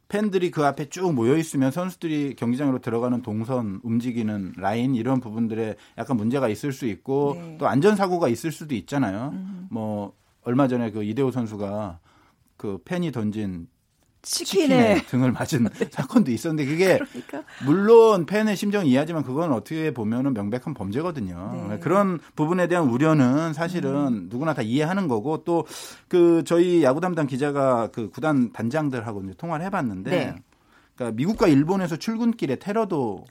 Speaker 5: 팬들이 그 앞에 쭉 모여 있으면 선수들이 경기장으로 들어가는 동선, 움직이는 라인 이런 부분들에 약간 문제가 있을 수 있고
Speaker 1: 네.
Speaker 5: 또 안전 사고가 있을 수도 있잖아요.
Speaker 1: 음.
Speaker 5: 뭐 얼마 전에 그 이대호 선수가 그 팬이 던진 치킨에
Speaker 1: 치킨에
Speaker 5: 등을 맞은 *laughs* 사건도 있었는데 그게
Speaker 1: 그러니까
Speaker 5: 물론 팬의 심정을 이해하지만 그건 어떻게 보면은 명백한 범죄거든요.
Speaker 1: 네.
Speaker 5: 그런 부분에 대한 우려는 사실은 누구나 다 이해하는 거고 또 그 저희 야구 담당 기자가 그 구단 단장들하고 이제 통화를 해봤는데
Speaker 1: 네.
Speaker 5: 그러니까 미국과 일본에서 출근길에 테러도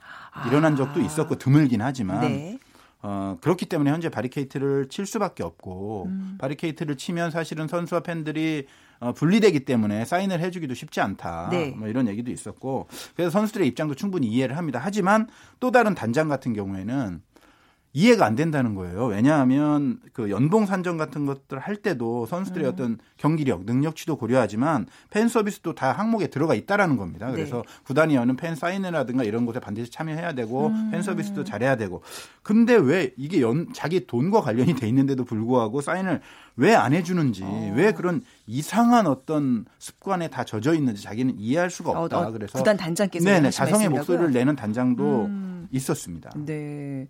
Speaker 5: 일어난 적도 있었고 드물긴 하지만
Speaker 1: 아. 네.
Speaker 5: 어, 그렇기 때문에 현재 바리케이트를 칠 수밖에 없고
Speaker 1: 음.
Speaker 5: 바리케이트를 치면 사실은 선수와 팬들이 어, 분리되기 때문에 사인을 해주기도 쉽지 않다.
Speaker 1: 네.
Speaker 5: 뭐 이런 얘기도 있었고 그래서 선수들의 입장도 충분히 이해를 합니다. 하지만 또 다른 단장 같은 경우에는 이해가 안 된다는 거예요. 왜냐하면 그 연봉 산정 같은 것들 할 때도 선수들의
Speaker 1: 음.
Speaker 5: 어떤 경기력, 능력치도 고려하지만 팬 서비스도 다 항목에 들어가 있다라는 겁니다.
Speaker 1: 네.
Speaker 5: 그래서 구단이 여는 팬 사인회라든가 이런 곳에 반드시 참여해야 되고
Speaker 1: 음.
Speaker 5: 팬 서비스도 잘해야 되고. 근데 왜 이게 연 자기 돈과 관련이 돼 있는데도 불구하고 사인을 왜 안 해주는지,
Speaker 1: 어.
Speaker 5: 왜 그런 이상한 어떤 습관에 다 젖어 있는지 자기는 이해할 수가
Speaker 1: 어,
Speaker 5: 없다.
Speaker 1: 어,
Speaker 5: 그래서
Speaker 1: 구단 단장께서
Speaker 5: 네네 자성의? 목소리를 내는 단장도
Speaker 1: 음.
Speaker 5: 있었습니다.
Speaker 1: 네.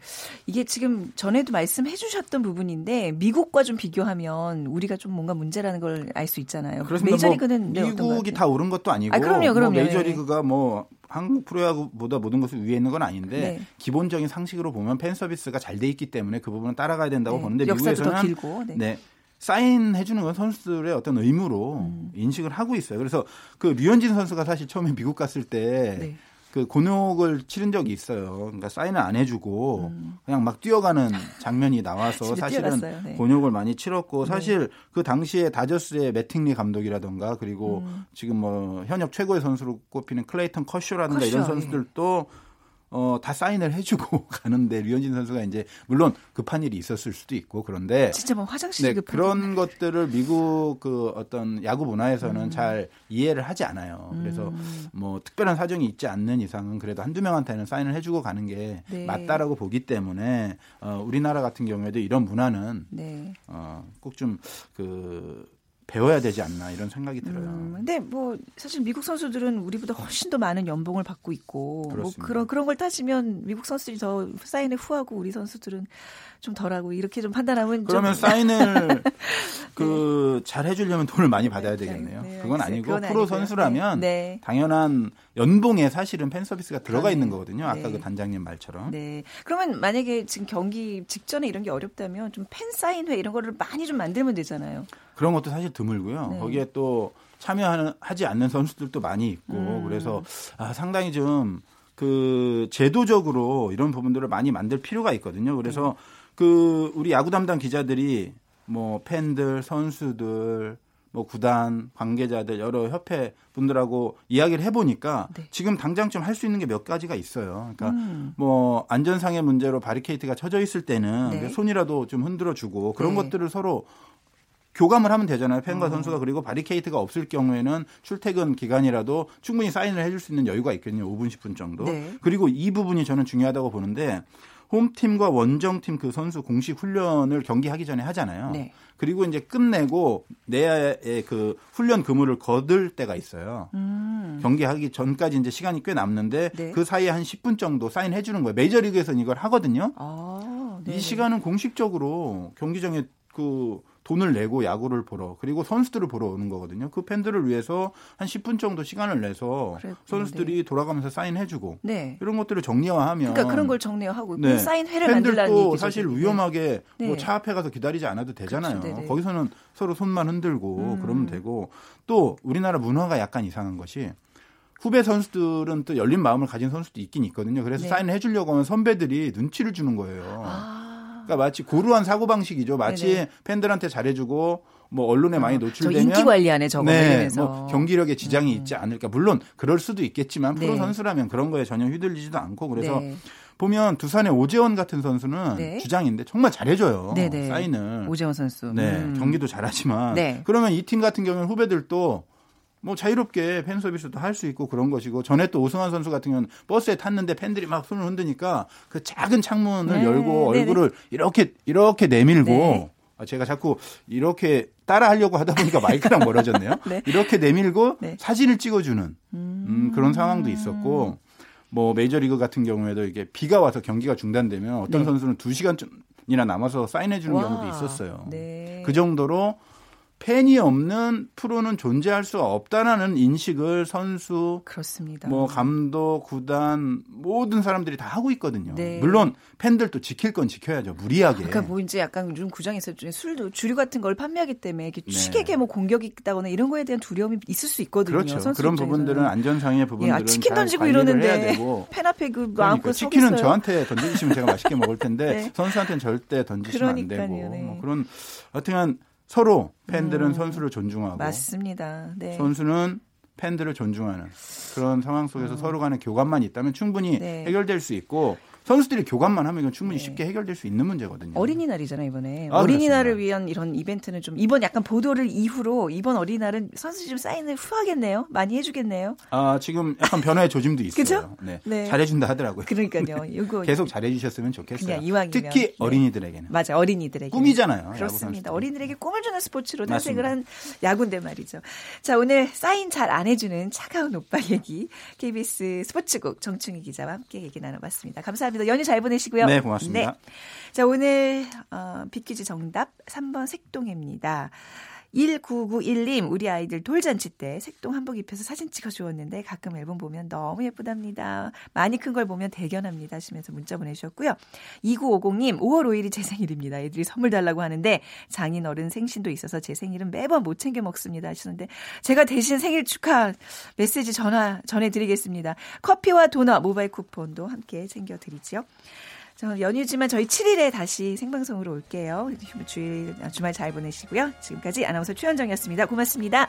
Speaker 1: 이게 지금 전에도 말씀해 주셨던 부분인데 미국과 좀 비교하면 우리가 좀 뭔가 문제라는 걸 알 수 있잖아요.
Speaker 5: 그렇습니다.
Speaker 1: 메이저리그는 네, 뭐것
Speaker 5: 미국이? 다 옳은 것도 아니고
Speaker 1: 아, 그럼요,
Speaker 5: 뭐
Speaker 1: 그럼요.
Speaker 5: 메이저리그가 뭐 한국 프로야구보다 모든 것을 위에 있는 건 아닌데
Speaker 1: 네.
Speaker 5: 기본적인 상식으로 보면 팬 서비스가 잘 돼 있기 때문에 그 부분은 따라가야 된다고
Speaker 1: 네,
Speaker 5: 보는데 미국에서는
Speaker 1: 길고. 네.
Speaker 5: 네. 사인해 주는 건 선수들의 어떤 의무로
Speaker 1: 음.
Speaker 5: 인식을 하고 있어요. 그래서 그 류현진 선수가 사실 처음에 미국 갔을 때
Speaker 1: 네.
Speaker 5: 그 곤욕을 치른 적이 있어요. 그러니까 사인을 안 해주고 그냥 막 뛰어가는 장면이 나와서 *laughs*
Speaker 1: 음.
Speaker 5: 사실은.
Speaker 1: 네.
Speaker 5: 곤욕을 많이 치렀고 사실 그 당시에 다저스의 매팅리 감독이라던가 그리고
Speaker 1: 음.
Speaker 5: 지금 뭐 현역 최고의 선수로 꼽히는 클레이턴 커쇼라든가 이런
Speaker 1: 커쇼, 예.
Speaker 5: 선수들도 어, 다 사인을 해주고 *laughs* 가는데 류현진 선수가 이제 물론 급한 일이 있었을 수도 있고 그런데
Speaker 1: 진짜 뭐 화장실
Speaker 5: 네,
Speaker 1: 급한
Speaker 5: 그런 것들을 미국 그 어떤 야구 문화에서는
Speaker 1: 음.
Speaker 5: 잘 이해를 하지 않아요. 그래서 뭐 특별한 사정이 있지 않는 이상은 그래도 한두 명한테는 사인을 해주고 가는 게
Speaker 1: 네.
Speaker 5: 맞다라고 보기 때문에 어, 우리나라 같은 경우에도 이런 문화는
Speaker 1: 네.
Speaker 5: 어, 꼭 좀 그 배워야 되지 않나 이런 생각이 들어요.
Speaker 1: 음, 근데 뭐 사실 미국 선수들은 우리보다 훨씬 더 많은 연봉을 받고 있고 뭐
Speaker 5: 그렇습니다.
Speaker 1: 그런 그런 걸 따지면 미국 선수들이 더 사인에 후하고 우리 선수들은 좀 덜하고 이렇게 좀 판단하면
Speaker 5: 그러면
Speaker 1: 좀 *laughs*
Speaker 5: 사인을 그 잘 해주려면 돈을 많이 받아야 되겠네요.
Speaker 1: 네,
Speaker 5: 그건 아니고
Speaker 1: 그건
Speaker 5: 프로
Speaker 1: 아니고요.
Speaker 5: 선수라면
Speaker 1: 네.
Speaker 5: 당연한 연봉에 사실은 팬 서비스가 들어가
Speaker 1: 아,
Speaker 5: 있는
Speaker 1: 네.
Speaker 5: 거거든요. 아까
Speaker 1: 네.
Speaker 5: 그 단장님 말처럼.
Speaker 1: 네. 그러면 만약에 지금 경기 직전에 이런 게 어렵다면 좀 팬 사인회 이런 거를 많이 좀 만들면 되잖아요.
Speaker 5: 그런 것도 사실 드물고요.
Speaker 1: 네.
Speaker 5: 거기에 또 참여하지 않는 선수들도 많이 있고
Speaker 1: 음.
Speaker 5: 그래서 아, 상당히 좀 그 제도적으로 이런 부분들을 많이 만들 필요가 있거든요. 그래서
Speaker 1: 네.
Speaker 5: 그 우리 야구 담당 기자들이 뭐 팬들, 선수들, 뭐 구단 관계자들 여러 협회 분들하고 이야기를 해보니까
Speaker 1: 네.
Speaker 5: 지금 당장 좀 할 수 있는 게 몇 가지가 있어요. 그러니까
Speaker 1: 음.
Speaker 5: 뭐 안전상의 문제로 바리케이트가 쳐져 있을 때는
Speaker 1: 네.
Speaker 5: 손이라도 좀 흔들어 주고 그런
Speaker 1: 네.
Speaker 5: 것들을 서로 교감을 하면 되잖아요. 팬과
Speaker 1: 어.
Speaker 5: 선수가 그리고 바리케이트가 없을 경우에는 출퇴근 기간이라도 충분히 사인을 해줄 수 있는 여유가 있거든요. 5분 10분 정도.
Speaker 1: 네.
Speaker 5: 그리고 이 부분이 저는 중요하다고 보는데 홈팀과 원정팀 그 선수 공식 훈련을 경기하기 전에 하잖아요.
Speaker 1: 네.
Speaker 5: 그리고 이제 끝내고 내야의 그 훈련 근무를 거둘 때가 있어요.
Speaker 1: 음.
Speaker 5: 경기하기 전까지 이제 시간이 꽤 남는데
Speaker 1: 네.
Speaker 5: 그 사이에 한 10분 정도 사인해 주는 거예요. 메이저리그에서는 이걸 하거든요.
Speaker 1: 아, 네.
Speaker 5: 이 시간은 공식적으로 경기장에 그 돈을 내고 야구를 보러 그리고 선수들을 보러 오는 거거든요. 그 팬들을 위해서 한 10분 정도 시간을 내서
Speaker 1: 그랬군요.
Speaker 5: 선수들이 돌아가면서 사인해주고
Speaker 1: 네.
Speaker 5: 이런 것들을 정리화하면
Speaker 1: 그러니까 그런 걸 정리하고
Speaker 5: 네.
Speaker 1: 사인회를
Speaker 5: 팬들도. 사실
Speaker 1: 네.
Speaker 5: 위험하게
Speaker 1: 네.
Speaker 5: 뭐차 앞에 가서 기다리지 않아도 되잖아요.
Speaker 1: 그렇죠. 네네.
Speaker 5: 거기서는 서로 손만 흔들고
Speaker 1: 음.
Speaker 5: 그러면 되고 또 우리나라 문화가 약간 이상한 것이 후배 선수들은 또 열린 마음을 가진 선수도 있긴 있거든요. 그래서
Speaker 1: 네.
Speaker 5: 사인을 해주려고 하면 선배들이 눈치를 주는 거예요.
Speaker 1: 아.
Speaker 5: 그러니까 마치 고루한 사고 방식이죠. 마치
Speaker 1: 네네.
Speaker 5: 팬들한테 잘해주고 뭐 언론에 많이
Speaker 1: 저
Speaker 5: 노출되면
Speaker 1: 인기 관리하네 저거
Speaker 5: 네,
Speaker 1: 이러면서.
Speaker 5: 뭐 경기력에 지장이 있지 않을까. 물론 그럴 수도 있겠지만 프로
Speaker 1: 네.
Speaker 5: 선수라면 그런 거에 전혀 휘둘리지도 않고 그래서
Speaker 1: 네.
Speaker 5: 보면 두산의 오재원 같은 선수는
Speaker 1: 네.
Speaker 5: 주장인데 정말 잘해줘요.
Speaker 1: 네네.
Speaker 5: 사인을.
Speaker 1: 오재원 선수.
Speaker 5: 네,
Speaker 1: 음.
Speaker 5: 경기도 잘하지만
Speaker 1: 네.
Speaker 5: 그러면 이 팀 같은 경우는 후배들도 뭐 자유롭게 팬 서비스도 할 수 있고 그런 것이고 전에 또 오승환 선수 같은 경우는 버스에 탔는데 팬들이 막 손을 흔드니까 그 작은 창문을
Speaker 1: 네,
Speaker 5: 열고
Speaker 1: 네네.
Speaker 5: 얼굴을 이렇게 이렇게 내밀고
Speaker 1: 네.
Speaker 5: 아, 제가 자꾸 이렇게 따라 하려고 하다 보니까 *laughs* 마이크랑 멀어졌네요.
Speaker 1: 네.
Speaker 5: 이렇게 내밀고
Speaker 1: 네.
Speaker 5: 사진을 찍어주는 음, 그런 상황도 있었고 뭐 메이저리그 같은 경우에도 이게 비가 와서 경기가 중단되면 어떤
Speaker 1: 네.
Speaker 5: 선수는 2시간이나 남아서 사인해 주는
Speaker 1: 와.
Speaker 5: 경우도 있었어요.
Speaker 1: 네.
Speaker 5: 그 정도로 팬이 없는 프로는 존재할 수 없다라는 인식을 선수,
Speaker 1: 그렇습니다.
Speaker 5: 뭐 감독, 구단 모든 사람들이 다 하고 있거든요.
Speaker 1: 네.
Speaker 5: 물론 팬들도 지킬 건 지켜야죠. 무리하게.
Speaker 1: 그러니까 뭐 이제 약간 요즘 구장에서 좀 술도 주류 같은 걸 판매하기 때문에 이렇게
Speaker 5: 네.
Speaker 1: 취객에 뭐 공격이 있다거나 이런 거에 대한 두려움이 있을 수 있거든요.
Speaker 5: 그렇죠. 그런. 부분들은 안전상의 부분들은
Speaker 1: 예, 아, 치킨
Speaker 5: 잘
Speaker 1: 던지고 이러는데. 팬 앞에 그
Speaker 5: 그러니까
Speaker 1: 마음껏
Speaker 5: 치킨은
Speaker 1: 서겠어요.
Speaker 5: 저한테 던져주시면 제가 맛있게 먹을 텐데 *laughs*
Speaker 1: 네.
Speaker 5: 선수한테는 절대 던지시면 안 되고
Speaker 1: 그러니까요, 네.
Speaker 5: 뭐 그런 하여튼 서로 팬들은 선수를 존중하고
Speaker 1: 음. 맞습니다. 네.
Speaker 5: 선수는 팬들을 존중하는 그런 상황 속에서 서로 간의 교감만 있다면 충분히
Speaker 1: 어. 네.
Speaker 5: 해결될 수 있고 선수들이 교감만 하면 이건 충분히 쉽게 해결될 수 있는 문제거든요.
Speaker 1: 어린이날이잖아요 이번에
Speaker 5: 아,
Speaker 1: 어린이날을
Speaker 5: 그렇습니다.
Speaker 1: 위한 이런 이벤트는 좀 이번 약간 보도를 이후로 이번 어린이날은 선수 좀 사인을 후하겠네요 많이 해주겠네요
Speaker 5: 아 지금 약간 변화의 조짐도 있어요.
Speaker 1: 그죠?
Speaker 5: 네.
Speaker 1: 네.
Speaker 5: 잘해준다 하더라고요.
Speaker 1: 그러니까요 이거 *laughs*
Speaker 5: 계속 잘해주셨으면 좋겠어요.
Speaker 1: 그냥 이왕이면.
Speaker 5: 특히
Speaker 1: 네.
Speaker 5: 어린이들에게는
Speaker 1: 맞아 어린이들에게
Speaker 5: 꿈이잖아요.
Speaker 1: 그렇습니다. 어린이들에게 꿈을 주는 스포츠로 탄생을
Speaker 5: 맞습니다.
Speaker 1: 한 야구인데 말이죠. 자 오늘 사인 잘 안 해주는 차가운 오빠 얘기 *laughs* KBS 스포츠국 정충희 기자와 함께 얘기 나눠봤습니다. 감사합니다. 연휴 잘 보내시고요.
Speaker 5: 네, 고맙습니다.
Speaker 1: 자 오늘 어, 비퀴즈 정답 3번 색동입니다. 1991님, 우리 아이들 돌잔치 때 색동 한복 입혀서 사진 찍어 주었는데 가끔 앨범 보면 너무 예쁘답니다. 많이 큰 걸 보면 대견합니다 하시면서 문자 보내주셨고요. 2950님, 5월 5일이 제 생일입니다. 애들이 선물 달라고 하는데 장인 어른 생신도 있어서 제 생일은 매번 못 챙겨 먹습니다 하시는데 제가 대신 생일 축하 메시지 전화 전해드리겠습니다. 커피와 도넛 모바일 쿠폰도 함께 챙겨드리죠. 저 연휴지만 저희 7일에 다시 생방송으로 올게요. 주일, 주말 잘 보내시고요. 지금까지 아나운서 최현정이었습니다. 고맙습니다.